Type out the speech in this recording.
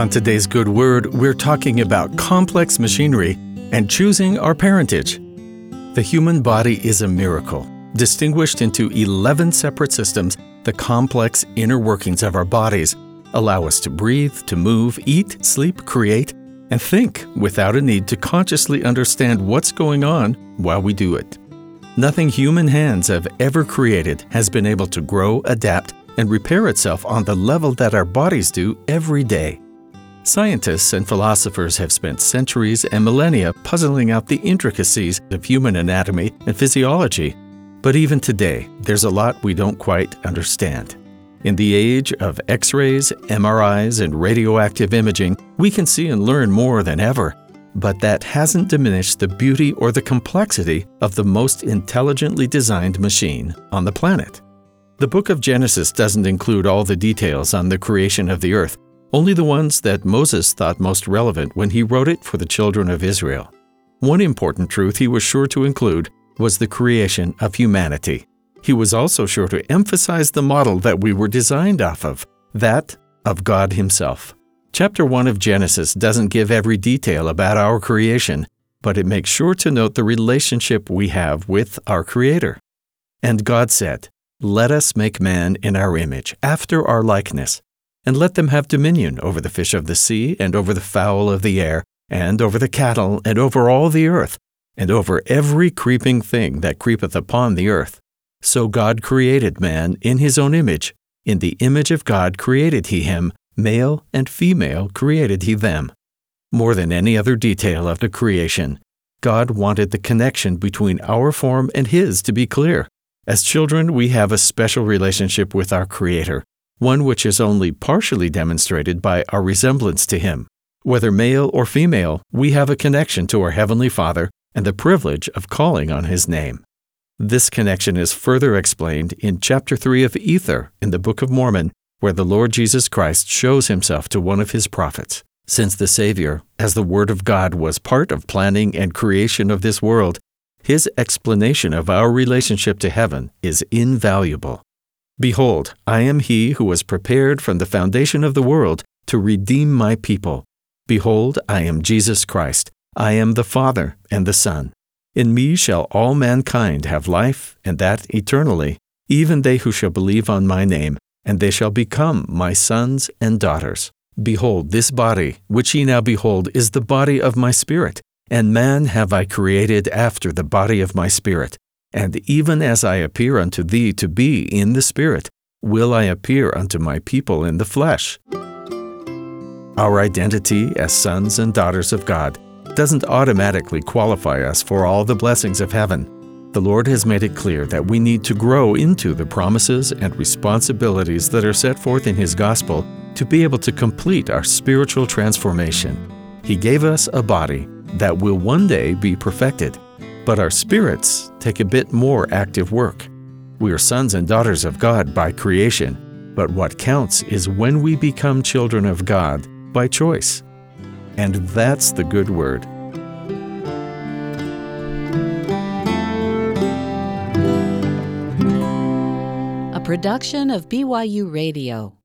On today's Good Word, we're talking about complex machinery and choosing our parentage. The human body is a miracle. Distinguished into 11 separate systems, the complex inner workings of our bodies allow us to breathe, to move, eat, sleep, create, and think without a need to consciously understand what's going on while we do it. Nothing human hands have ever created has been able to grow, adapt, and repair itself on the level that our bodies do every day. Scientists and philosophers have spent centuries and millennia puzzling out the intricacies of human anatomy and physiology. But even today, there's a lot we don't quite understand. In the age of X rays, MRIs, and radioactive imaging, we can see and learn more than ever. But that hasn't diminished the beauty or the complexity of the most intelligently designed machine on the planet. The book of Genesis doesn't include all the details on the creation of the earth, only the ones that Moses thought most relevant when he wrote it for the children of Israel. One important truth he was sure to include was the creation of humanity. He was also sure to emphasize the model that we were designed off of, that of God Himself. Chapter 1 of Genesis doesn't give every detail about our creation, but it makes sure to note the relationship we have with our Creator. And God said, Let us make man in our image, after our likeness and let them have dominion over the fish of the sea, and over the fowl of the air, and over the cattle, and over all the earth, and over every creeping thing that creepeth upon the earth. So God created man in his own image. In the image of God created he him, male and female created he them. More than any other detail of the creation, God wanted the connection between our form and his to be clear. As children, we have a special relationship with our Creator, one which is only partially demonstrated by our resemblance to Him. Whether male or female, we have a connection to our Heavenly Father and the privilege of calling on His name. This connection is further explained in chapter 3 of Ether in the Book of Mormon, where the Lord Jesus Christ shows Himself to one of His prophets. Since the Savior, as the Word of God, was part of planning and creation of this world, His explanation of our relationship to heaven is invaluable. Behold, I am he who was prepared from the foundation of the world to redeem my people. Behold, I am Jesus Christ. I am the Father and the Son. In me shall all mankind have life, and that eternally, even they who shall believe on my name, and they shall become my sons and daughters. Behold, this body, which ye now behold, is the body of my spirit, and man have I created after the body of my spirit. And even as I appear unto thee to be in the Spirit, will I appear unto my people in the flesh. Our identity as sons and daughters of God doesn't automatically qualify us for all the blessings of heaven. The Lord has made it clear that we need to grow into the promises and responsibilities that are set forth in His gospel to be able to complete our spiritual transformation. He gave us a body that will one day be perfected but our spirits take a bit more active work. We are sons and daughters of God by creation, but what counts is when we become children of God by choice. And that's the good word. A production of BYU Radio.